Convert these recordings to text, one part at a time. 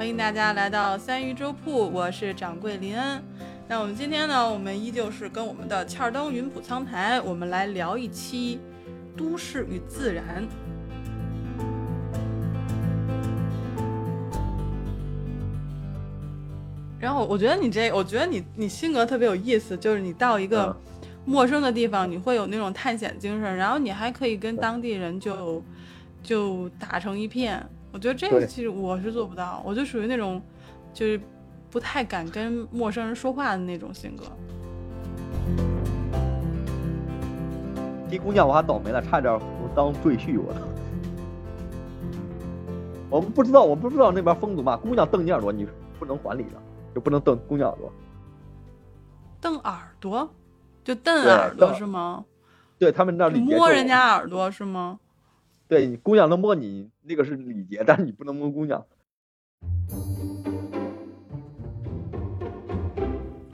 欢迎大家来到三鱼粥铺，我是掌柜林恩。那我们今天呢，我们依旧是跟我们的欠儿登云浦苍台，我们来聊一期都市与自然。然后我觉得你这，我觉得你你性格特别有意思，就是你到一个嗯陌生的地方，你会有那种探险精神，然后你还可以跟当地人就就打成一片。我觉得这个其实我是做不到，我就属于那种就是不太敢跟陌生人说话的那种性格。这姑娘我还倒霉了，差点我当赘婿我都。我们不知道，我不知道那边风俗嘛。姑娘瞪你耳朵，你不能还礼的，就不能瞪姑娘耳朵。瞪耳朵，就瞪耳朵是吗？对他们那礼节就摸人家耳朵是吗？对你姑娘能摸你，那个是礼节，但是你不能摸姑娘。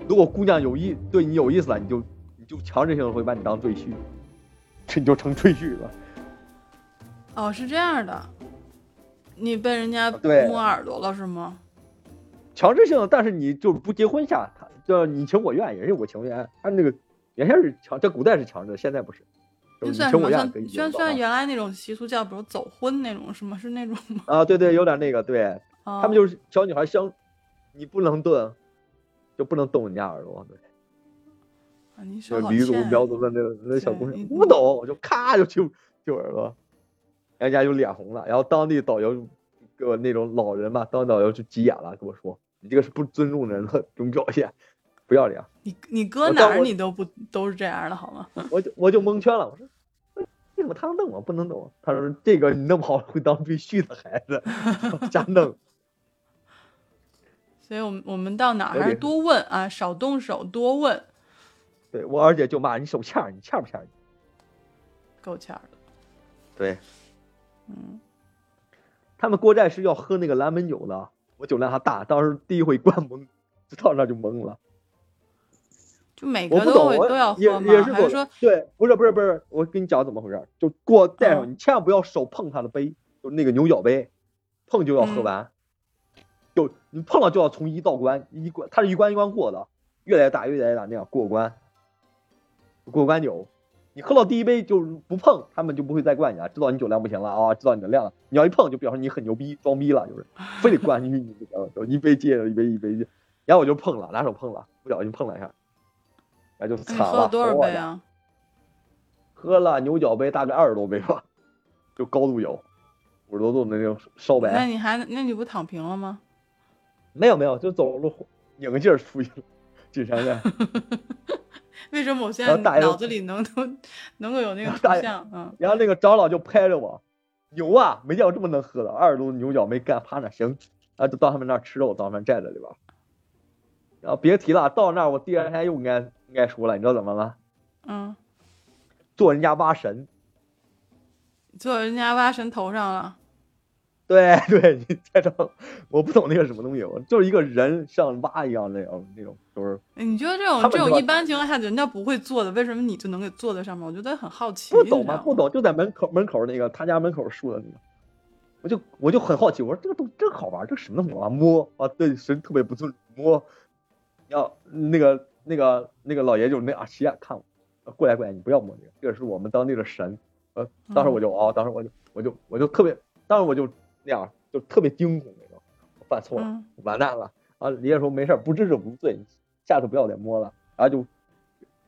如果姑娘有意对你有意思了，你就你就强制性的会把你当赘婿，这你就成赘婿了。哦，是这样的，你被人家对摸耳朵了是吗？强制性的，但是你就是不结婚下，他就你情我愿，也是我情愿。他那个原先是强，在古代是强制的，现在不是，就你情我愿算什么？算可以虽然虽然原来那种习俗叫比如走婚那种，什么？是那种吗？啊，对对，有点那个，对他 他们就是小女孩相，你不能动，就不能动人家耳朵，对。啊，你说苗族的那个那小姑娘不懂，我就咔就揪揪耳朵，人家就脸红了。然后当地导游给我那种老人嘛，当地导游就急眼了，跟我说：“你这个是不尊重人的这种表现，不要脸。你你搁哪儿你都不都是这样的好吗？” 我就我就蒙圈了，我说：“为什么他能弄我不能弄？”他说：“这个你弄不好会当赘婿的孩子，瞎弄。所以我们我们到哪儿还是多问啊，少动手，多问，”对我二姐就骂你手欠儿，你欠不欠儿？够欠的。对嗯，他们过寨是要喝那个蓝门酒的，我酒量还大，当时第一回灌懵，就到那就懵了。就每我个都都要也喝吗？也是还是说对，不是不是不是，我跟你讲怎么回事儿，就过带上，嗯。你千万不要手碰他的杯，就那个牛角杯，碰就要喝嗯。完，就你碰了就要从一到关，一关它是一关一关过的，越来越大越来越大那样过关，过关酒，你喝到第一杯就不碰，他们就不会再灌你了，知道你酒量不行了啊，知道你的量了，你要一碰就表示你很牛逼，装逼了，就是非得灌进去，你就一杯接着一杯一杯接，然后我就碰了，拿手碰了，不小心碰了一下，然后就那你惨了，喝了多少杯啊？喝了牛角杯大概二十多杯吧，就高度有，五十多度的那种烧白那。你还那你不躺平了吗？没有没有，就走路拧个劲儿出去了，进山寨。为什么我现在脑子里能都能够有那个 图像？嗯，然后那个长老就拍着我，牛啊，没见过这么能喝的，二十多牛角没干，趴那行，啊，就到他们那儿吃肉，到他们寨子里边儿。然后别提了，到那儿我第二天又该该说了，你知道怎么了？嗯，坐人家蛙神。坐人家蛙神头上了。对 对，你猜着，我不懂那个什么东西，我就是一个人像蛙一样那种那种，就是哎你觉得这种这种一般情况下人家不会做的，为什么你就能给坐在上面？我觉得很好奇。不懂嘛，你知道不懂，就在门口门口那个他家门口竖的那个，我就我就很好奇，我说这个东真好玩，这什么东西啊？摸啊，对神特别不尊摸，要那个那个那个老爷就那啊斜眼看我，过来过来，你不要摸这个，这个是我们当地的神。呃，当时我就哦，当时我就我就我就特别，当时我就那样就特别惊恐那种，我犯错了，嗯 完蛋了啊！爷爷说没事儿，不知者无罪，下次不要再摸了。然后就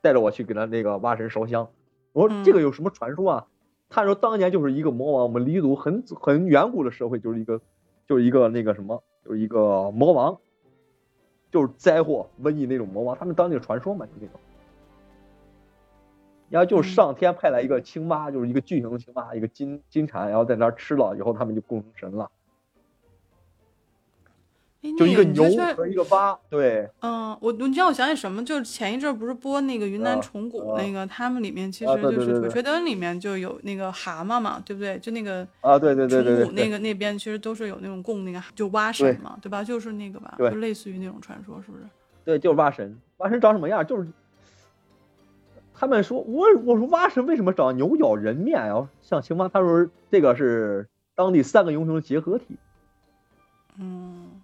带着我去给他那个挖神烧香。我说这个有什么传说啊？他说当年就是一个魔王，我们黎族很很远古的社会就是一个就是一个那个什么，就是一个魔王，就是灾祸瘟疫那种魔王，他们当地的传说嘛，就那种。然后就是上天派来一个青蛙，就是一个巨型的青蛙，一个金金蝉，然后在那儿吃了以后，他们就供成神了。哎就一个牛和一个蛙，对，嗯，我你知道我想起什么？就是前一阵儿不是播那个云南啊虫谷啊那个，他们里面其啊实就是《鬼吹灯》里面就有那个蛤蟆嘛，对不对？就那个啊，对对对虫谷那个那边其实都是有那种供那个就蛙神嘛，对吧？就是那个吧，就类似于那种传说，是不是？对，就是蛙神。蛙神长什么样？就是他们说，我我说蛙神为什么长牛咬人面呀？像青蛙，他说这个是当地三个英雄的结合体。嗯，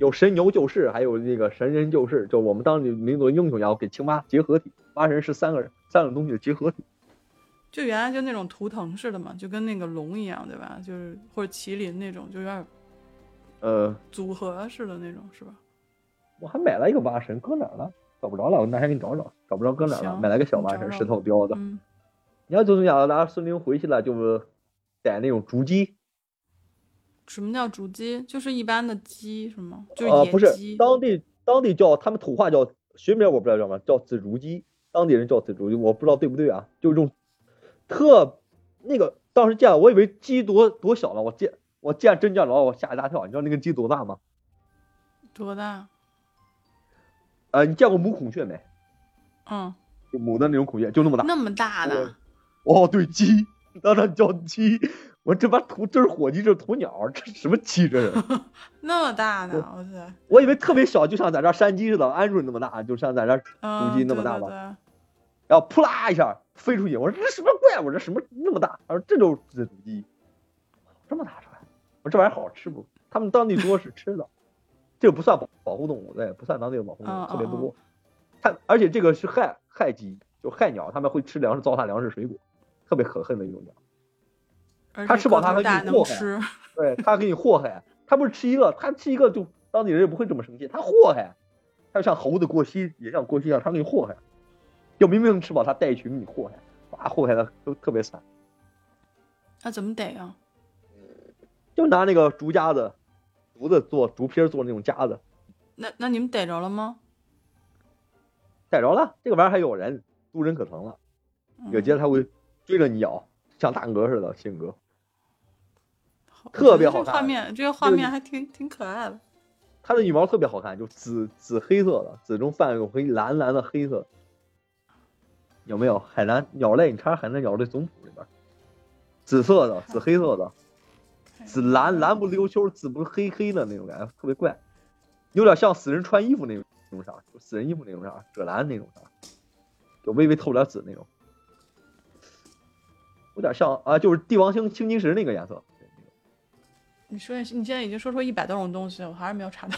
有神牛救世，还有那个神人救世，就我们当地民族英雄一样，给青蛙结合体。蛙神是三个人三种东西的结合体。就原来就那种图腾似的嘛，就跟那个龙一样，对吧？就是或者麒麟那种，就有点呃，组合似的那种，是吧？我还买了一个蛙神，搁哪儿了？找不着了，我哪天给你找找，找不着搁哪儿了。买了个小蛙神，石头雕的。嗯，你要就是想拿孙灵回去了，就逮那种竹鸡，什么叫竹鸡？就是一般的鸡是吗？就是呃，不是鸡。当地当地叫他们土话叫学名我不知道叫什么，叫紫竹鸡，当地人叫紫竹鸡，我不知道对不对啊？就是这种特那个当时见了，我以为鸡多多小了，我见我见真见着了，我吓一大跳。你知道那个鸡多大吗？多大？呃，你见过母孔雀没？嗯，就母的那种孔雀，就那么大。那么大的，哦，对，鸡，当然叫鸡。我这把土，这是火鸡，这是鸵鸟，这什么鸡这是？那么大的，哇塞！我以为特别小，就像咱这山鸡似的，鹌鹑那么大，就像咱这儿嗯，竹鸡那么大对吗对然后扑啦一下飞出去，我说这什么怪物？这什么那么大？他说这就是紫竹鸡，这么大我说这玩意儿好吃不？他们当地多是吃的，这个不算保保护动物，对，不算当地的保护动嗯物，特别嗯多。它而且这个是害害鸡，就害鸟，他们会吃粮食，糟蹋粮食水果，特别可恨的一种鸟。而且它吃饱它个头大还给你祸害，对，他给你祸害，他不是吃一个，他吃一个就当地人也不会这么生气，他祸害，他就像猴子过膝，也像过膝一样，他给你祸害，就明明吃饱，他带一群给你祸害，哇，祸害的都特别惨。那怎么逮啊？就拿那个竹夹子，竹子做竹皮儿做那种夹子，那那你们逮着了吗？逮着了，这个玩意儿还有人，渡人可疼了，嗯有节它会追着你咬，像大鹅似的性格。特别好看这个画面，这个画面还挺挺可爱的。它的羽毛特别好看，就紫紫黑色的，紫中泛有黑蓝蓝的黑色。有没有海南鸟类？你查查海南鸟类总谱里边，紫色的、紫黑色的、紫蓝蓝不溜秋、紫不黑黑的那种感觉，特别怪，有点像死人穿衣服那种那种啥，就死人衣服那种啥，赭蓝那种啥，就微微透点紫那种，有点像啊，就是帝王星青金石那个颜色。你说你你现在已经说出一百多种东西了，我还是没有查到。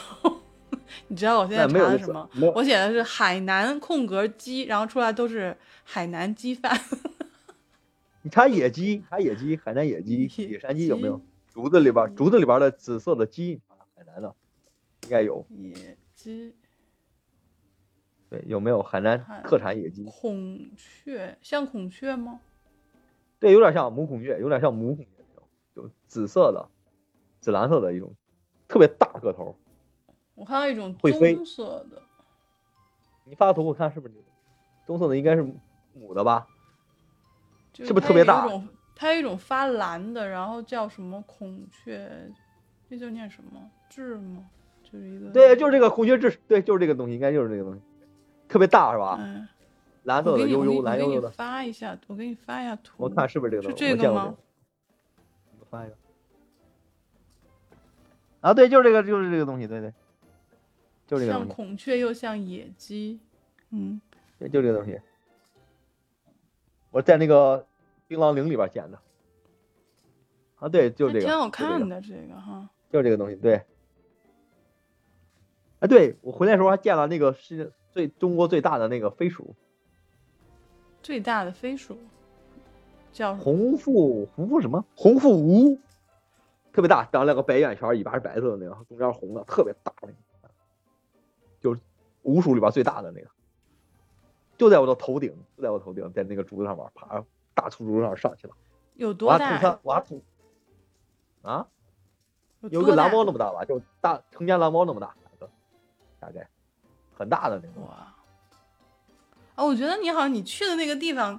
你知道我现在查的什么？我写的是海南空格鸡，然后出来都是海南鸡饭。你查野鸡，查野鸡，海南野鸡、野野山鸡有没有？竹子里边，竹子里边的紫色的鸡，海南的应该有。野鸡、对，有没有海南特产野鸡？孔雀，像孔雀吗？对，有点像母孔雀，有点像母孔雀那种，就紫色的、紫蓝色的一种，特别大个头。我看到一种棕色的，你发个图我看是不是这个？棕色的应该是母的吧？是不是特别大它有一种发蓝的，然后叫什么孔雀，那就念什么雉吗？就是一个对，就是这个孔雀雉，对，就是这个东西，应该就是这个东西，特别大是吧？嗯，蓝色的，悠悠蓝悠悠的。发一下，我给你发一下图。我看是不是这个东西？是这个吗发一个。啊，对，就是这个，就是这个东西，对对，就是这个像，孔雀又像野鸡，嗯，对，就这个东西。我在那个槟榔岭里边捡的。啊，对，就这个，挺好看的这个哈。就是这个东西，对。啊，对我回来的时候还见了那个世界最中国最大的那个飞鼠，最大的飞鼠叫红腹红腹什么？红腹鼯，特别大，长两个白眼圈，尾巴是白色的那个，中间红的，特别大那个，就是鼯鼠里边最大的那个，就在我的头顶，就在我头顶，在那个竹子上面爬，大粗竹子上上去了，有多大还吐它吐，啊，有个蓝猫那么大吧，就大成年蓝猫那么大，大概很大的那种。哇！啊，我觉得你好像你去的那个地方，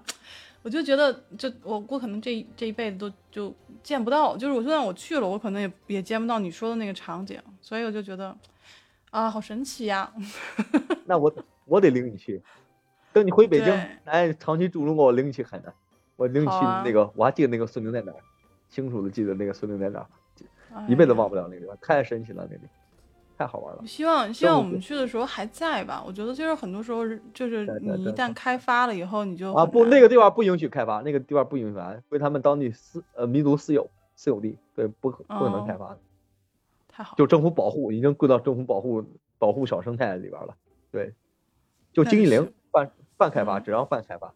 我就觉得就我我可能这一这一辈子都就见不到，就是我就算我去了，我可能也也见不到你说的那个场景，所以我就觉得啊，好神奇呀！那我我得领你去，等你回北京对，来长期住中国，我领你去海南，我领你去那个，我还记得那个孙陵在哪儿，清楚的记得那个孙陵在哪儿，哎一辈子忘不了那个地方，太神奇了，那里太好玩了。希望希望我们去的时候还在吧。我觉得就是很多时候就是你一旦开发了以后，你就啊，不，那个地方不允许开发，那个地方不允许开发，归他们当地私呃民族私有私有地，对，不可不可能哦开发的。太好了。就政府保护，已经归到政府保护保护小生态里边了。对，就经济零半半开发，嗯只让半开发。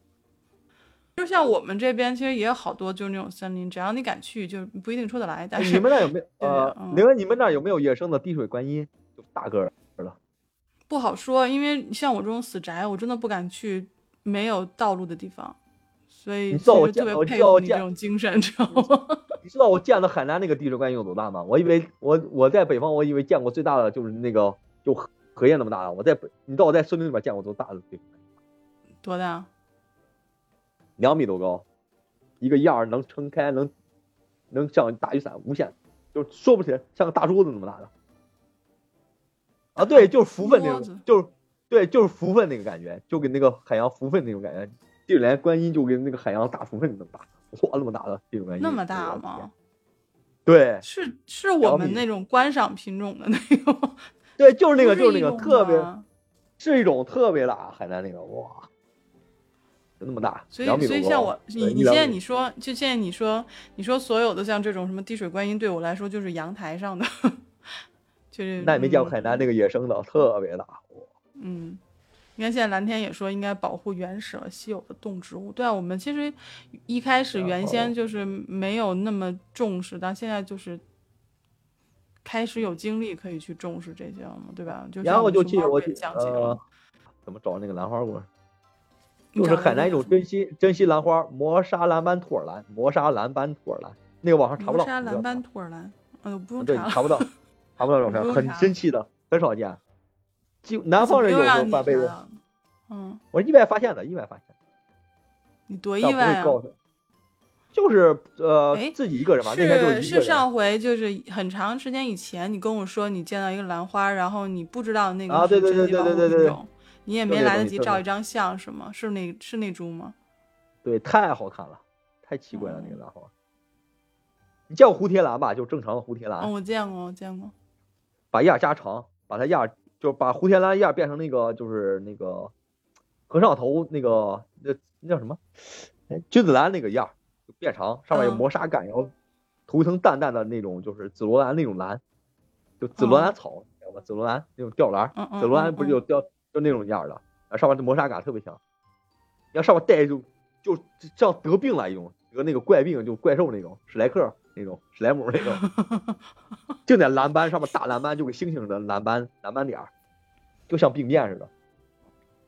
就像我们这边其实也有好多就是那种森林，只要你敢去，就不一定出得来。但是你们那有没有 呃嗯，另外你们那有没有野生的滴水观音？就大个儿的。不好说，因为像我这种死宅，我真的不敢去没有道路的地方，所以你知道我其实特别佩服你这种精神，知道吗？你知道我见的海南那个滴水观音有多大吗？我以为我我在北方，我以为见过最大的就是那个就荷荷叶那么大的。我在北，你知道我在森林里边见过多大的滴水观音？多大？两米多高，一个样儿能撑开，能能像大雨伞无限，就说不起来，像个大桌子那么大的。啊，对，就是福分那种，就是对，就是福分那个感觉，就跟那个海洋福分那种感觉。地水莲观音就跟那个海洋大福分那么大，哇，那么大的地水观音，那么大吗？？对是是我们那种观赏品种的那种，对，就是那个，不就是那个特别，是一种特别大海南那个，哇，就那么大，所以所以像我你你现在你说就现在你说你说所有的像这种什么滴水观音，对我来说就是阳台上的，就是那也没见过海嗯南那个野生的，特别大，嗯，你看现在蓝天也说应该保护原始和稀有的动植物。对啊，我们其实一开始原先就是没有那么重视，但现在就是开始有精力可以去重视这些了嘛，对吧？就然后我就去，去我去，讲解了呃，怎么找那个兰花过？你就是海南一种珍稀珍稀兰花，磨砂蓝斑兔耳兰，磨砂蓝斑兔耳兰，那个网上查不到，磨砂蓝斑兔耳兰，嗯，不用对，查了。查不到，查不到照片，很不用查珍稀的，很少见。就南方人有时候翻倍的，嗯，我意外发现的，意外发现，你多意外啊！就是呃哎自己一个人嘛，那天就是。是上回就是很长时间以前，你跟我说你见到一个兰花，然后你不知道那个啊对对对是珍稀保护对对对对品种你也没来得及照一张相，是吗？是那是那株吗？对，太好看了，太奇怪了那个嗯兰花。你见过蝴蝶兰吧？就正常的蝴蝶兰，嗯，我见过，我见过。把叶儿加长，把它叶儿就把蝴蝶兰叶儿变成那个就是那个和尚头那个那那叫什么？哎，君子兰那个叶儿就变长，上面有嗯磨砂感，然后涂一层淡淡的那种就是紫罗兰那种蓝，就紫罗兰草，你知道吧？紫罗兰那种吊兰，紫罗兰不是有吊就那种样儿的，然后上面的磨砂感特别强，然后上面带就就像得病了一种，得那个怪病就怪兽那种史莱克那种史莱姆那种，净在蓝斑上面大蓝斑就跟星星的蓝斑蓝斑点儿，就像病变似的。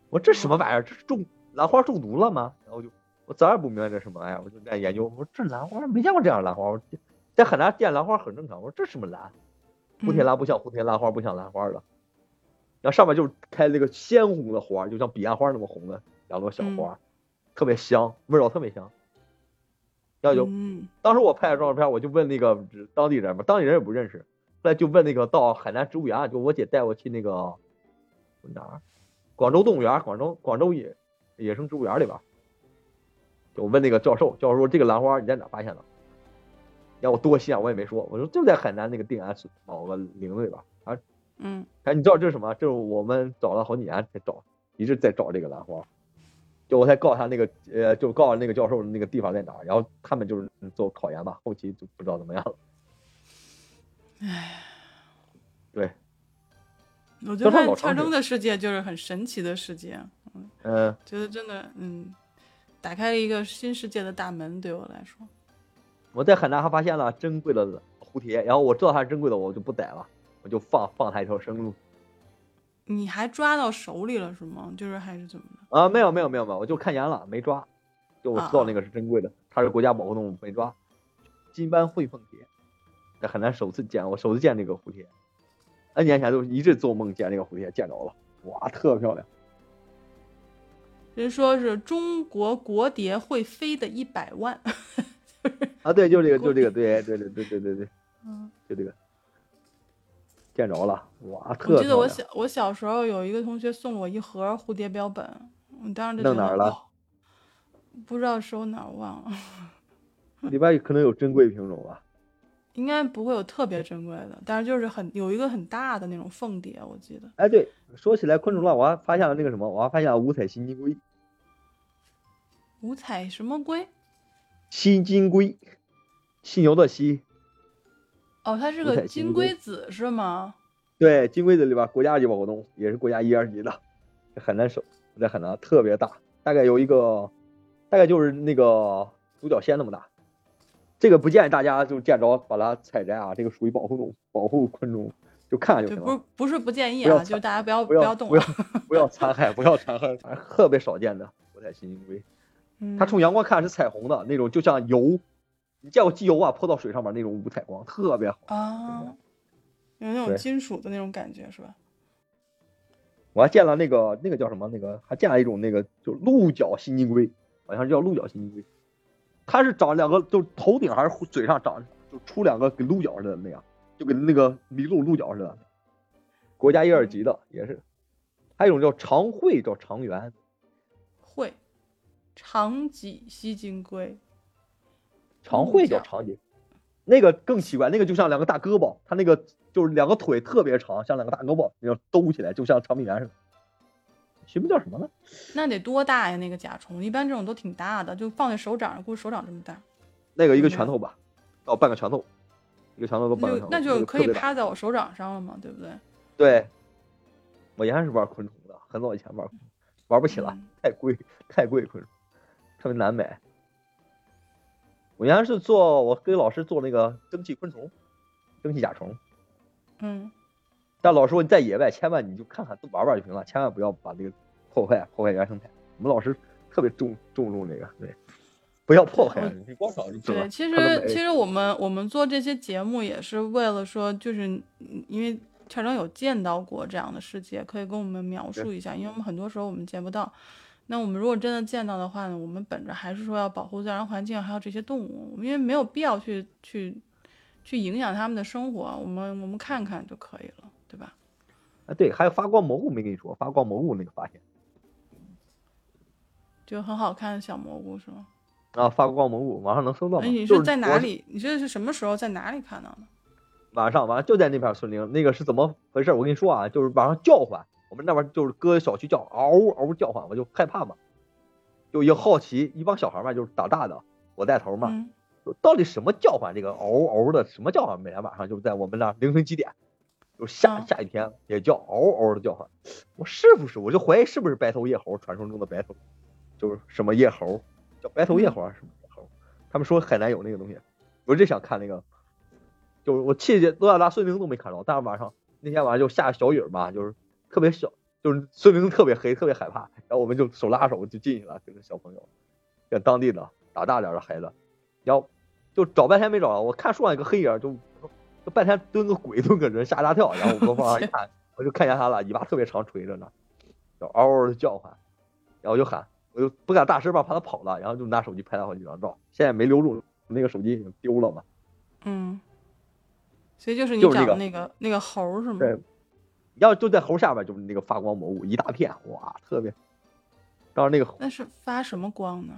我说这什么玩意儿？这是中兰花中毒了吗？然后就我咱也不明白这什么玩意儿，我就在研究。我说这兰花没见过这样的兰花，我在海南见兰花很正常。我说这什么兰？蝴蝶嗯兰不像蝴蝶兰花，不像兰花的。然后上面就是开那个鲜红的花，就像彼岸花那么红的两朵小花，特别香，味道特别香。然后就、嗯当时我拍的照片，我就问那个当地人嘛，当地人也不认识，后来就问那个到海南植物园，就我姐带我去那个哪儿，广州动物园，广州广州野野生植物园里边，就我问那个教授，教授说这个兰花你在哪发现的？让我多心啊，我也没说，我说就在海南那个定安某个林子里边啊。嗯哎，你知道这是什么？这是我们找了好几年才找，一直在找这个兰花。就我才告诉他那个，呃，就告诉那个教授那个地方在哪儿，然后他们就是做考研吧，后期就不知道怎么样了。唉，对，我觉得老长去跳灯的世界就是很神奇的世界，嗯、觉得真的嗯，打开了一个新世界的大门，对我来说。我在海南还发现了珍贵的蝴蝶，然后我知道它是珍贵的，我就不逮了，我就放放他一条生路。你还抓到手里了是吗？就是还是怎么的？啊，没有没有没有没有，我就看严了，没抓，就我知道那个是珍贵的，它是国家保护动物，没抓。金斑喙凤蝶，在海南首次见，我首次见这个蝴蝶，N 年前都一直做梦见这个蝴蝶，见着了，哇，特漂亮。人说是中国国蝶会飞的一百万，啊，对，就这个，就这个，对，对对对对对对，嗯，就这个，见着了，哇，特我记得我小我小时候有一个同学送了我一盒蝴蝶标本，我当时就觉得弄哪儿了哦不知道收哪儿忘了，里边可能有珍贵品种吧？应该不会有特别珍贵的，但是就是很有一个很大的那种凤蝶，我记得。哎，对，说起来昆虫了，我还发现了那个什么，我还发现了五彩新金龟，五彩什么龟？新金龟，犀牛的犀，哦，它是个金金龟龟子是吗？对，金龟子里边国家级保护动物，也是国家一二级的，在海南省，在海南特别大，大概有一个，大概就是那个独角仙那么大。这个不建议大家就见着把它采摘啊，这个属于保护动物，保护昆虫，就看看就，行了不是。不是不建议啊，就是大家不要不要动不要。不要残害，不要残害，特别少见的五彩新金龟。嗯它冲阳光看是彩虹的那种，就像油，你见过机油啊泼到水上面那种五彩光，特别好。啊，有那种金属的那种感觉是吧？我还见了那个那个叫什么那个，还见了一种那个就鹿角新金龟，好像叫鹿角新金龟，它是长两个，就头顶还是嘴上长就出两个跟鹿角似的那样，就跟那个麋鹿鹿角似的，国家一二级的也是。还有一种叫长喙，叫长圆，喙，长脊吸金龟，长喙叫长颈，那个更奇怪，那个就像两个大胳膊，它那个就是两个腿特别长，像两个大胳膊那样兜起来，就像长臂猿似的。学名叫什么呢？那得多大呀？那个甲虫，一般这种都挺大的，就放在手掌上，估计手掌这么大，那个一个拳头吧，到半个拳头，一个拳头到半个拳头，那就那就可以趴在我手掌上了嘛，对不对？对，我原来是玩昆虫的，很早以前玩，玩不起了，嗯太贵，太贵昆虫，特别难买。我原来是做，我跟老师做那个蒸汽昆虫，蒸汽甲虫，嗯，但老师说你在野外千万你就看看玩玩就行了，千万不要把这个破坏破坏原生态。我们老师特别重重重这个，对，不要破坏，你光找就行了。对，其实其实我们我们做这些节目也是为了说，就是嗯因为陈征有见到过这样的世界，可以跟我们描述一下，因为我们很多时候我们见不到。那我们如果真的见到的话呢，我们本着还是说要保护自然环境，还有这些动物，因为没有必要去去去影响他们的生活，我们我们看看就可以了，对吧？啊，对，还有发光蘑菇没跟你说，发光蘑菇那个发现就很好看的小蘑菇是吗？啊，发光蘑菇网上能搜到吗？哎，你是在哪里？你这是什么时候在哪里看到的？晚上，晚上就在那片森林，那个是怎么回事？我跟你说啊，就是晚上叫唤，我们那边就是搁小区叫嗷嗷叫唤，我就害怕嘛，就也好奇，一帮小孩嘛，就是胆大的，我带头嘛，到底什么叫唤？这个嗷嗷的什么叫唤？每天晚上就在我们那凌晨几点，就下嗯下雨天也叫嗷嗷的叫唤，我是不是？我就怀疑是不是白头叶猴，传说中的白头，就是什么叶猴，叫白头叶猴还是什么叶猴？他们说海南有那个东西，我就想看那个。就是我气去多大大孙明都没看着，但是晚上那天晚上就下小雨嘛，就是特别小，就是孙明特别黑，特别害怕，然后我们就手拉手就进去了，跟着小朋友，跟当地的打大点的孩子，然后就找半天没找着，我看树上有个黑影，就就半天蹲个鬼蹲个人，吓一大跳，然后我往上一看，我就看见他了，尾巴特别长垂着呢，就嗷嗷的叫唤，然后我就喊，我就不敢大声吧，怕他跑了，然后就拿手机拍了好几张照，现在没留住，那个手机已经丢了嘛。嗯，所以就是你就是那个找的那个那个猴是吗？对，要就在猴下边就是那个发光蘑菇一大片，哇，特别。当时那个那是发什么光呢？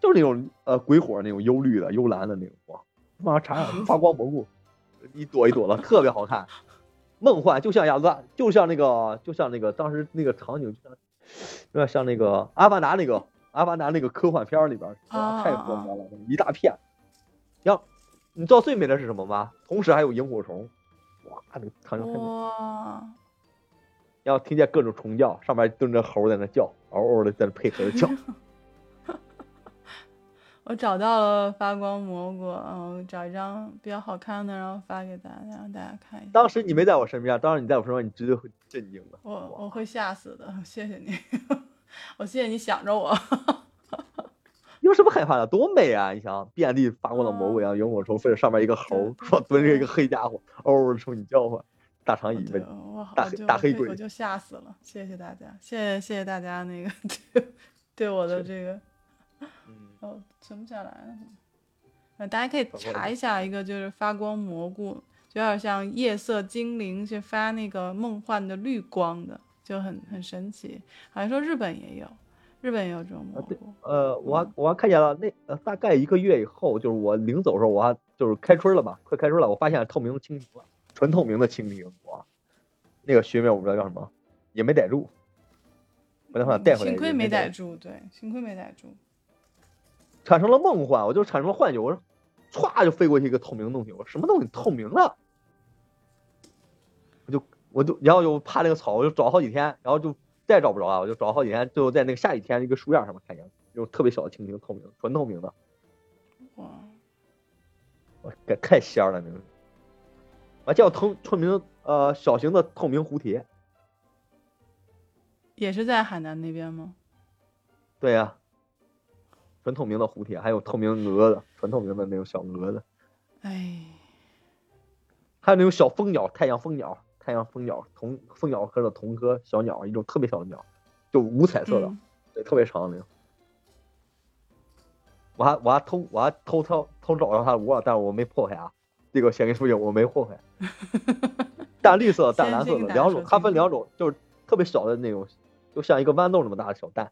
就是那种呃鬼火那种幽绿的、幽蓝的那种光，往上查查发光蘑菇，一朵一朵的，特别好看，梦幻，就像亚当，就像那个，就像那个当时那个场景，就像有点像那个《阿凡达》那个《阿凡达》那个科幻片里边太壮观了，一大片。然后你知道最美的是什么吗？同时还有萤火虫，哇，那个场景太美。哇，然后听见各种虫叫，上面蹲着猴在那叫，嗷嗷的在那配合着叫。我找到了发光蘑菇，嗯，我找一张比较好看的，然后发给大家，让大家看一下。当时你没在我身边，当时你在我身边，你绝对会震惊的。我我会吓死的，谢谢你，我谢谢你想着我。有什么害怕的？多美啊！你想，遍地发光的蘑菇一样，萤火虫飞着，上面一个猴，说蹲着一个黑家伙，嗷嗷的冲你叫唤，大长尾对，巴，大黑大黑鬼我就吓死了，谢谢大家，谢谢谢谢大家那个 对对我的这个。嗯，哦，存不下来了。呃，大家可以查一下一个就是发光蘑菇，就有点像夜色精灵去发那个梦幻的绿光的，就很很神奇。好像说日本也有，日本也有这种蘑对菇。呃，我还我还看见了，那呃大概一个月以后，就是我临走的时候，我还就是开春了吧，快开春了，我发现透明的蜻蜓了，纯透明的蜻蜓，哇，那个学名我不知道叫什么，也没逮住，我等会儿带回来。幸亏没逮逮住，对，幸亏没逮住。产生了梦幻，我就产生了幻觉。我说歘就飞过去一个透明的东西，我说什么东西透明的？我就我就然后就怕那个草，我就找好几天，然后就再也找不着了，我就找了好几天，最后在那个下雨天一个树叶上面看见，那种特别小的蜻蜓，透明纯透明的，哇，我太太仙儿了那个。我还见过透透明呃小型的透明蝴蝶，也是在海南那边吗？对呀、纯透明的蝴蝶，还有透明蛾子，纯透明的那种小蛾子，哎，还有那种小蜂鸟，太阳蜂鸟，太阳蜂鸟，同蜂鸟科的同科小鸟，一种特别小的鸟，就五彩色的，嗯对，特别长的那种。我还我还偷我还偷偷偷找到它的窝，但是我没破坏啊。这个先给说清，我没破坏。淡绿色、淡蓝色的两种，它分两种，就是特别小的那种，就像一个豌豆那么大的小蛋，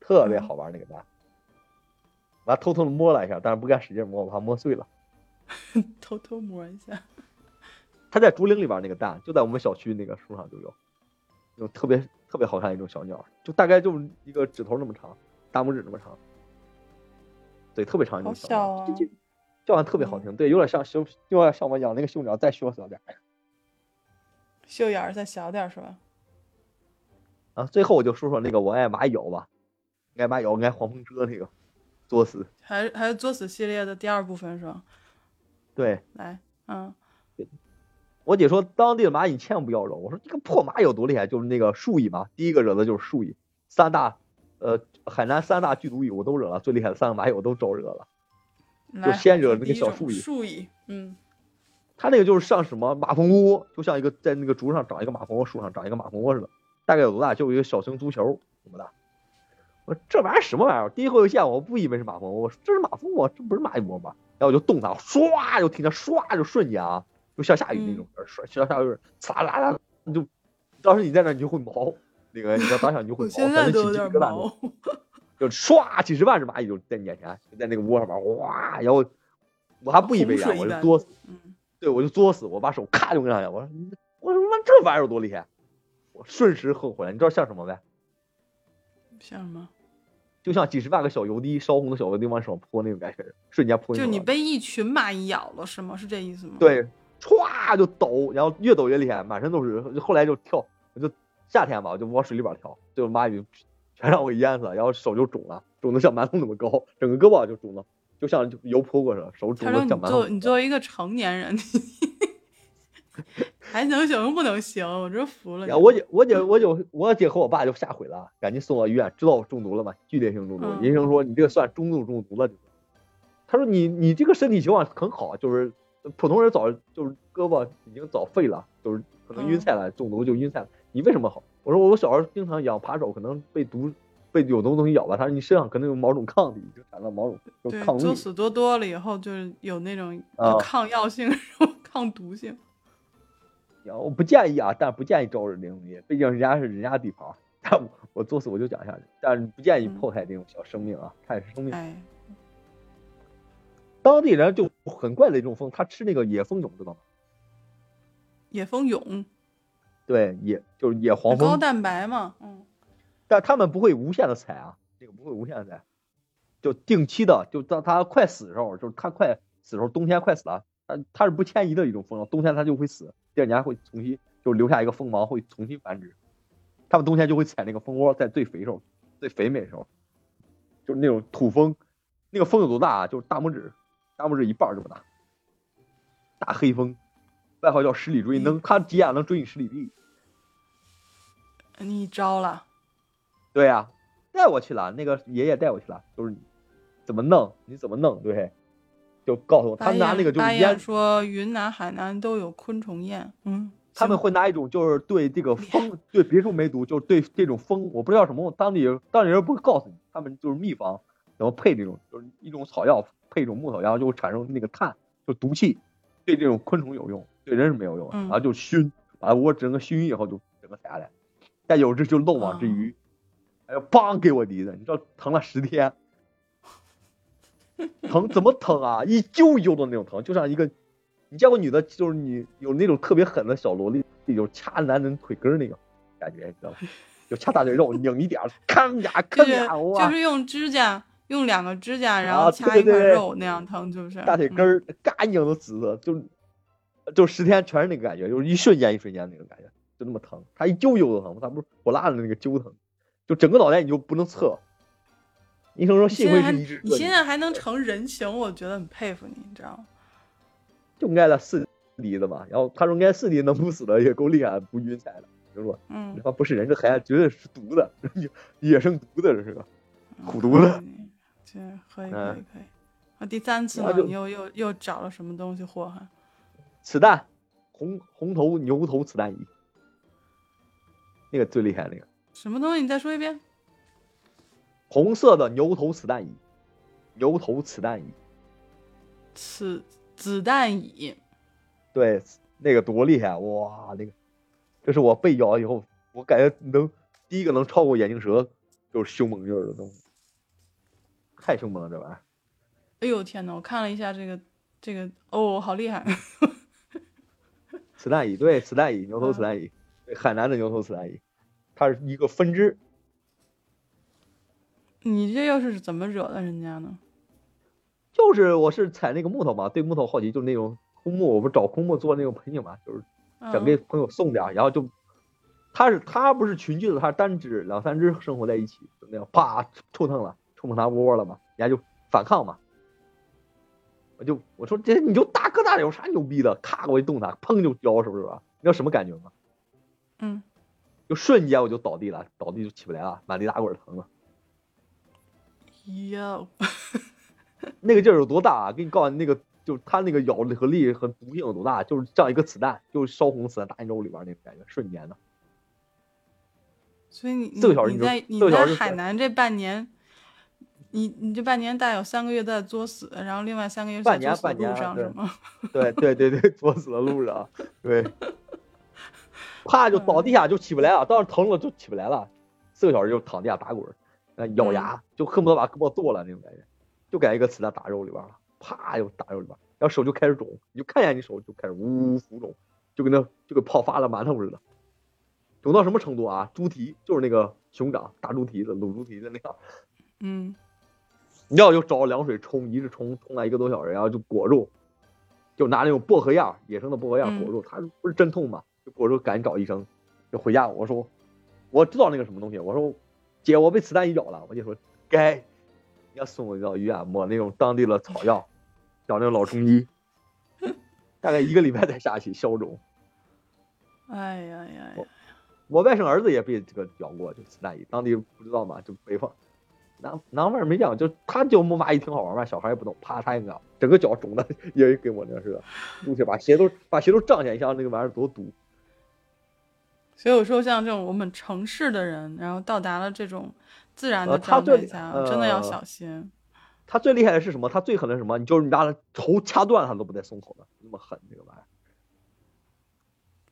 特别嗯好玩那个蛋。我还偷偷的摸了一下，但是不敢使劲摸，我怕摸碎了。偷偷摸一下。它在竹林里边那个蛋，就在我们小区那个树上就有，有特别特别好看的一种小鸟，就大概就是一个指头那么长，大拇指那么长，对，特别长一种好小鸟，啊叫唤特别好听，对，有点像修，有点像我养那个绣鸟再羞涩点儿 秀眼儿再小点是吧？啊。最后我就说说那个我爱蚂蚁咬吧，爱蚂蚁咬，爱黄蜂蛰那个作死，还还是作死系列的第二部分是吧？对来，嗯，我姐说当地的蚂蚁千万不要惹，我说这个破蚂蚁有多厉害，就是那个树蚁嘛，第一个惹的就是树蚁，三大呃海南三大剧毒蚁我都惹了，最厉害的三个蚂蚁我都招惹了。就先惹那个小树蚁树蚁，嗯，它那个就是像什么马蜂窝，就像一个在那个竹上长一个马蜂窝，树上长一个马蜂窝似的，大概有多大？就一个小型足球这么大。我说这玩意儿什么玩意儿？第一回我见我不以为是马蜂窝，我说这是马蜂窝，这不是蚂蚁窝吧？然后我就动它，唰就听见唰就瞬间啊，就像下雨那种，唰像下雨，呲啦啦啦，你就当时你在那你就会毛，那个你知道当下你就会毛，现在都有点毛。就唰几十万只蚂蚁就在你眼前，就在那个窝上面，哇！然后我还不以为然，我就作死，嗯，对我就作死，我把手咔就跟上去，我说你我说他妈这玩意儿有多厉害，我瞬时后悔了，你知道像什么呗？像什么？就像几十万个小油滴，烧红的小油滴往手上泼那种感觉，瞬间泼就你被一群蚂蚁咬了是吗？是这意思吗？，对，歘就抖，然后越抖越厉害，满身都是。后来就跳，我就夏天吧，我就往水里边跳，就蚂蚁全让我给淹死了，然后手就肿了，肿的像馒头那么高，整个胳膊就肿了，就像油泼过似的，手肿他说你得像馒头作。你作为一个成年人，你 还能行不能行？我真服了我姐，我姐，我姐我姐和我爸就吓毁了，赶紧送到医院，知道我中毒了嘛，剧烈性中毒。嗯医生说你这个算中度中毒了，他说你你这个身体情况很好，就是普通人早就是胳膊已经早废了，就是可能晕菜了，中毒就晕菜了。你为什么好？我说我小时候经常养扒手，可能被毒被有毒东西咬吧。他说你身上可能有某种抗体，就产生某种抗力。作死多多了以后，就是有那种抗药性、抗毒性。我不建议啊，但不建议招惹这种东西，毕竟人家是人家地盘儿。但我我作死我就讲一下，但是不建议嗯迫害这种小生命啊，它也是生命。哎，当地人就很怪的一种蜂，他吃那个野蜂蛹，知道吗？野蜂蛹，对，野就是野黄蜂，高蛋白嘛，嗯，但他们不会无限的采啊，这个不会无限的采，就定期的，就当它快死的时候，就是它快死的时候，冬天快死了，它它是不迁移的一种蜂，冬天它就会死，第二年会重新就留下一个蜂王，会重新繁殖。他们冬天就会采那个蜂窝，在最肥时候，最肥美的时候，就是那种土蜂，那个蜂有多大啊？就是大拇指，大拇指一半这么大，大黑蜂，外号叫十里追，能他几眼能追你十里地。你招了，对呀、带我去了，那个爷爷带我去了，就是你怎么弄，你怎么弄，对，就告诉我，他们拿那个就是烟，说云南、海南都有昆虫宴，嗯，他们会拿一种就是对这个蜂，对别处没毒，就是对这种蜂，我不知道什么，当地人当地人不会告诉你，他们就是秘方，然后配这种就是一种草药配一种木头，然后就会产生那个碳，就毒气，对这种昆虫有用，对人是没有用的，嗯然后就熏，把窝整个熏以后就整个下来，再有只就漏网之鱼，哎呦，梆给我滴的，你知道疼了十天，疼怎么疼啊？一揪一揪的那种疼，就像一个，你见过女的，就是你有那种特别狠的小萝莉，就掐男人腿根儿那个感觉，你知道吗？就掐大腿肉，拧一点儿，吭呀咔呀，哇！就是用指甲用两个指甲，然啊后掐一块肉那样疼，是不是？大腿根儿嘎一拧都紫色，就就十天全是那个感觉，就是一瞬间一瞬间那种感觉，就那么疼。它一揪揪的疼，它不是火辣的那个揪疼，就整个脑袋你就不能侧。医生说幸亏是一只你现在还能成人形，我觉得很佩服你，你知道吗？就挨了四厘的嘛，然后他说挨四厘能不死的也够厉害，不晕才了。就说嗯，他不是人，这孩子绝对是毒的，野生毒的这是个。苦毒的 可以可嗯以可以。啊，第三次呢？你又又又找了什么东西祸害？子弹，红红头牛头子弹仪，那个最厉害那个，什么东西？你再说一遍。红色的牛头子弹椅，牛头子弹椅，子子弹椅，对，那个多厉害哇！那个，这是我被咬以后，我感觉能第一个能超过眼镜蛇，就是凶猛劲儿的东西，太凶猛了这玩意儿。哎呦天呐，我看了一下这个这个，哦，好厉害！子弹椅，对，子弹椅，牛头子弹椅，对海南的牛头子弹椅，它是一个分支。你这又是怎么惹的人家呢？就是我是采那个木头嘛，对木头好奇，就是那种枯木，我不是找枯木做那种盆景嘛，就是想给嗯朋友送点儿，然后就，它是它不是群居的，它是单只两三只生活在一起，就那样啪抽疼了，冲碰它窝了嘛，人家就反抗嘛，我就我说这你就大哥大有啥牛逼的，咔我一动它，砰就咬，是不是吧？你知道什么感觉吗？嗯，就瞬间我就倒地了，倒地就起不来了，满地打滚疼了。哟，那个劲儿有多大啊？给你告诉你，那个就是它那个咬力和力和毒性有多大，就是像一个子弹，就是烧红子弹打你肉里边儿那个感觉，瞬间的。所以你你你在你在海南这半年，你你这半年大概有三个月在作死，然后另外三个月半年半年对上是吗？对对对对，作死的路上，对，啪就倒地下就起不来了，当时疼了就起不来了，四个小时就躺地下打滚儿，呃咬牙就恨不得把胳膊剁了那种感觉，就感觉一个子弹打肉里边了，啪就打肉里边，然后手就开始肿，你就看见你手就开始呜呜浮肿，就跟那就跟泡发了馒头似的，肿到什么程度啊？猪蹄就是那个熊掌大猪蹄子卤猪蹄子那样，嗯，你要就找凉水冲，一直冲冲了一个多小时，然后就裹住，就拿那种薄荷叶，野生的薄荷叶嗯裹住，它不是镇痛嘛，就裹住赶紧找医生，就回家我说我知道那个什么东西，我说姐我被子弹一咬了，我姐说该，你要送我到医院抹那种当地的草药，找那个老中医，大概一个礼拜才下去消肿。哎呀呀呀，我外甥儿子也被这个咬过，就子弹蚁，当地不知道嘛，就北方南南方没这样，就他就木马蚁挺好玩嘛，小孩也不懂，啪他一个整个脚肿的 也跟我那似的，出去把鞋都把鞋都胀起来，你想想那个玩意儿多毒。所以我说像这种我们城市的人，然后到达了这种自然的状态下，真的要呃小心。他最厉害的是什么？他最狠的是什么？你就是你把他头掐断，他都不带松口的，那么狠这个玩意儿。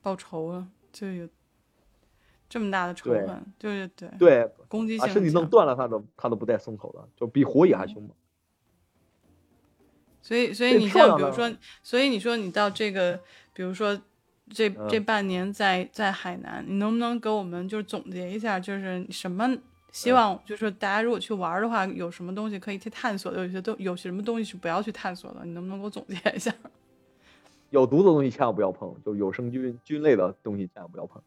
报仇了，就有这么大的仇对恨，就是对对，攻击性身体弄断了，他都他都不带松口的，就比火蚁还凶猛。所以，所以你像比如说，所以你说你到这个，比如说这这嗯半年在在海南，你能不能给我们就是总结一下，就是什么？嗯希望就是大家如果去玩的话，有什么东西可以去探索的，有些东有什么东西是不要去探索的，你能不能给我总结一下？有毒的东西千万不要碰，就有生菌菌类的东西千万不要碰，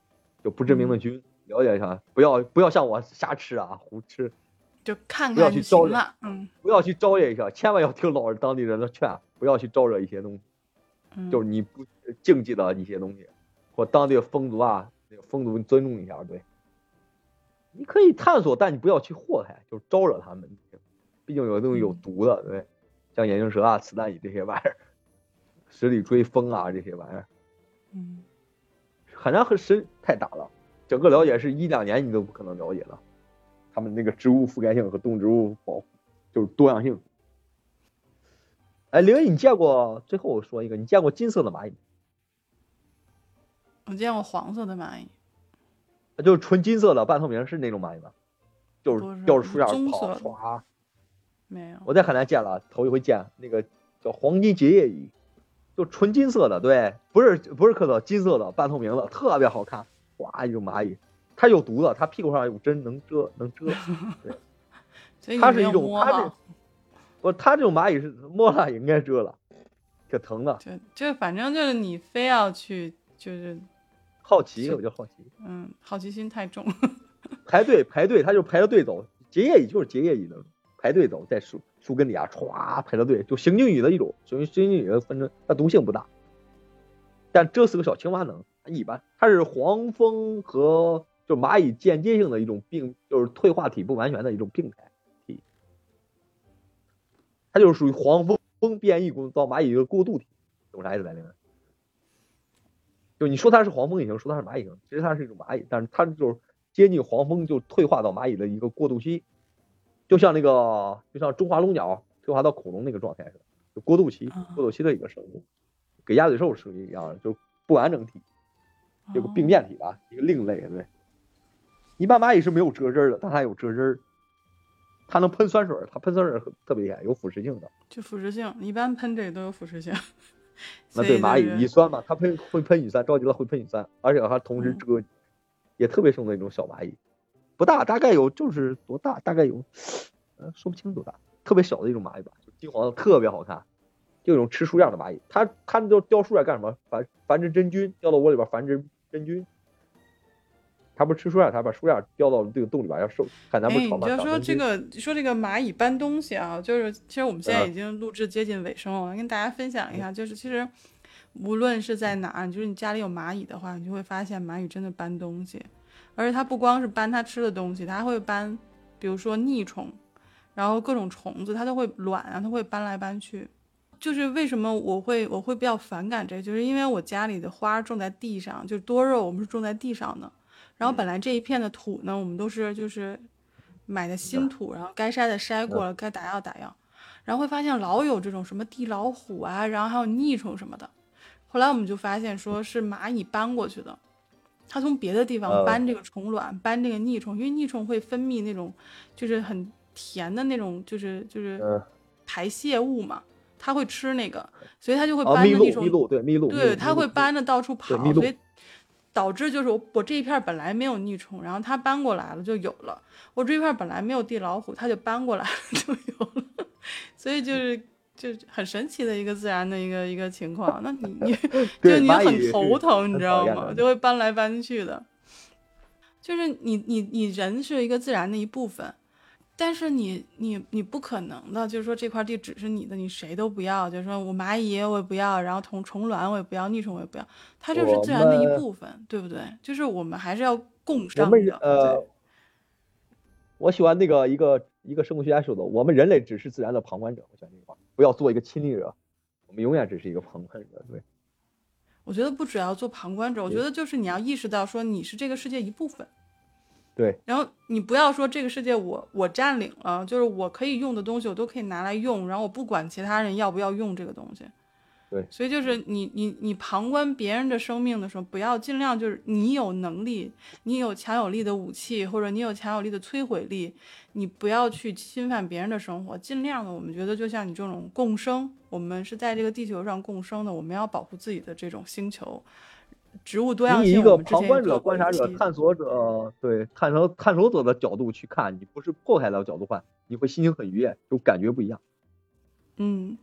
就不知名的嗯菌，了解一下，不要不要像我瞎吃啊，胡吃。就看不要看就去招惹行了。嗯不要去招惹一下，千万要听老当地人的劝，不要去招惹一些东西，嗯，就是你不禁忌的一些东西，或当地的风俗啊，那个风俗你尊重一下，对。你可以探索，但你不要去祸害，就是招惹他们。毕竟有的东西有嗯毒的，对，像眼镜蛇啊、磁弹蚁这些玩意儿，十里追风啊这些玩意儿，嗯海南很深太大了，整个了解是一两年你都不可能了解的。他们那个植物覆盖性和动植物保护就是多样性。哎，玲玲，你见过？最后我说一个，你见过金色的蚂蚁？我见过黄色的蚂蚁，就是纯金色的半透明，是那种蚂蚁吗？就是是吊着树叶跑唰。没有。我在海南见了，头一回见那个叫黄金结叶蚁，就纯金色的，对，不是不是蝌蚪，金色的半透明的，特别好看。哇，一种蚂蚁，它有毒的，它屁股上有针能蛰能蛰。所以你它是一种它是哈，不，它这种蚂蚁是摸了也应该蛰了，挺疼的。就就反正就是你非要去，就是好奇，我就好奇，嗯，好奇心太重。排队排队，它就排着队走，结业蚁就是结业蚁的，排队走，在树树根底下歘排着队，就行军蚁的一种，属于行军蚁的分支，它毒性不大，但蛰死个小青蛙能，一般。它是黄蜂和就蚂蚁间接性的一种病，就是退化体不完全的一种病态体，它就是属于黄蜂蜂变异过到蚂蚁一个过渡体，懂啥意思白灵？就你说它是黄蜂也行，说它是蚂蚁也行，其实它是一种蚂蚁，但是它就是接近黄蜂就退化到蚂蚁的一个过渡期，就像那个就像中华龙鸟退化到恐龙那个状态似的，就过渡期啊过渡期的一个生物，跟鸭嘴兽是一样的，就不完整体，有个病变体吧，一个另类对。一般蚂蚁是没有蛰汁儿的，但它有蛰汁儿，它能喷酸水儿，它喷酸水儿特别厉害，有腐蚀性的。就腐蚀性，一般喷这个都有腐蚀性。那对蚂就是蚁乙酸嘛，它喷会喷乙酸，着急了会喷乙酸，而且它同时嗯蛰你，也特别凶的一种小蚂蚁，不大，大概有就是多大，大概有，呃，说不清多大，特别小的一种蚂蚁吧，就金黄的，特别好看，就一种吃树叶的蚂蚁，它它就叼树叶干什么？繁繁殖真菌，叼到窝里边繁殖真菌。它不是吃树叶，它把树叶叼到这个洞里边要受，看咱哎，你不是炒嘛？就说这个说这个蚂蚁搬东西啊，就是其实我们现在嗯已经录制接近尾声了，我跟大家分享一下，就是其实无论是在哪儿，就是你家里有蚂蚁的话，你就会发现蚂蚁真的搬东西，而且它不光是搬它吃的东西，它还会搬，比如说腻虫，然后各种虫子，它都会卵啊，它会搬来搬去。就是为什么我会我会比较反感这个，就是因为我家里的花种在地上，就是多肉我们是种在地上的，然后本来这一片的土呢，我们都是就是买的新土，然后该筛的筛过了，该打药打药，然后会发现老有这种什么地老虎啊，然后还有腻虫什么的。后来我们就发现说是蚂蚁搬过去的，它从别的地方呃搬这个虫卵，搬这个腻虫，因为腻虫会分泌那种就是很甜的那种，就是就是嗯。排泄物嘛，它会吃那个，所以它就会啊，搬着腻虫对它会搬着到处跑，所以导致就是我我这一片本来没有腻虫，然后它搬过来了就有了；我这一片本来没有地老虎，它就搬过来了 就有了，所以就是就很神奇的一个自然的一个一个情况。那你 你就你很头疼，你知道吗？就会搬来搬去的。就是你你你人是一个自然的一部分，但是你你你不可能的，就是说这块地只是你的，你谁都不要，就是说我蚂蚁我也不要，然后虫虫卵我也不要，逆虫我也不要，它就是自然的一部分，对不对？就是我们还是要共生的。呃，我喜欢那个一个一个生物学家说的，我们人类只是自然的旁观者。我喜欢这句话，不要做一个亲历者，我们永远只是一个旁观者。对，我觉得不只要做旁观者，我觉得就是你要意识到说你是这个世界一部分。对，然后你不要说这个世界我我占领了，就是我可以用的东西我都可以拿来用，然后我不管其他人要不要用这个东西。对所以就是你你你旁观别人的生命的时候，不要尽量就是你有能力，你有强有力的武器，或者你有强有力的摧毁力，你不要去侵犯别人的生活。尽量的，我们觉得就像你这种共生，我们是在这个地球上共生的，我们要保护自己的这种星球。植物多样性，你以一个旁观者、观察者、探索者，对探索探索者的角度去看，你不是破坏的角度看，你会心情很愉悦，就感觉不一样。嗯，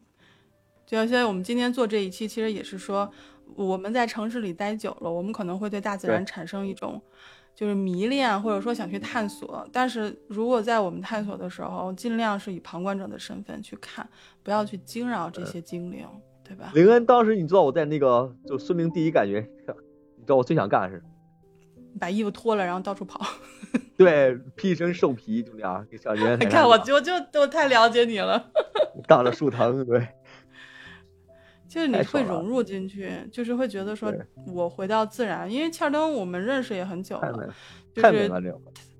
就像现在我们今天做这一期，其实也是说，我们在城市里待久了，我们可能会对大自然产生一种就是迷恋，或者说想去探索。但是如果在我们探索的时候，尽量是以旁观者的身份去看，不要去惊扰这些精灵，对吧？林恩当时，你知道我在那个就森林第一感觉，你知道我最想干的是，把衣服脱了，然后到处跑。对，披一身兽皮，就那样，跟小人。你看我，我就我太了解你了。当着树藤，对，就是你会融入进去，就是会觉得说，我回到自然。因为切尔登我们认识也很久了就是。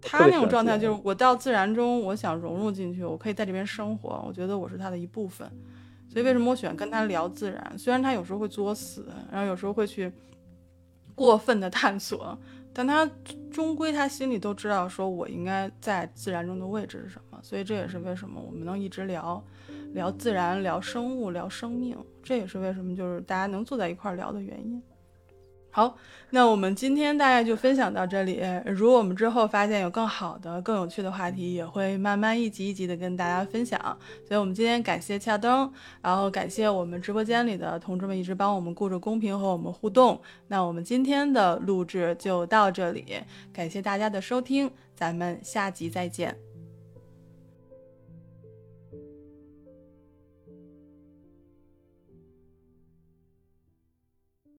他那种状态就是我到自然中，我想融入进去，我可以在这边生活，我觉得我是他的一部分。所以为什么我喜欢跟他聊自然？虽然他有时候会作死，然后有时候会去过分的探索，但他终归他心里都知道，说我应该在自然中的位置是什么。所以这也是为什么我们能一直聊聊自然、聊生物、聊生命，这也是为什么就是大家能坐在一块儿聊的原因。好，那我们今天大概就分享到这里。如果我们之后发现有更好的、更有趣的话题，也会慢慢一集一集的跟大家分享。所以，我们今天感谢恰登，然后感谢我们直播间里的同志们一直帮我们顾着公屏和我们互动。那我们今天的录制就到这里，感谢大家的收听，咱们下集再见。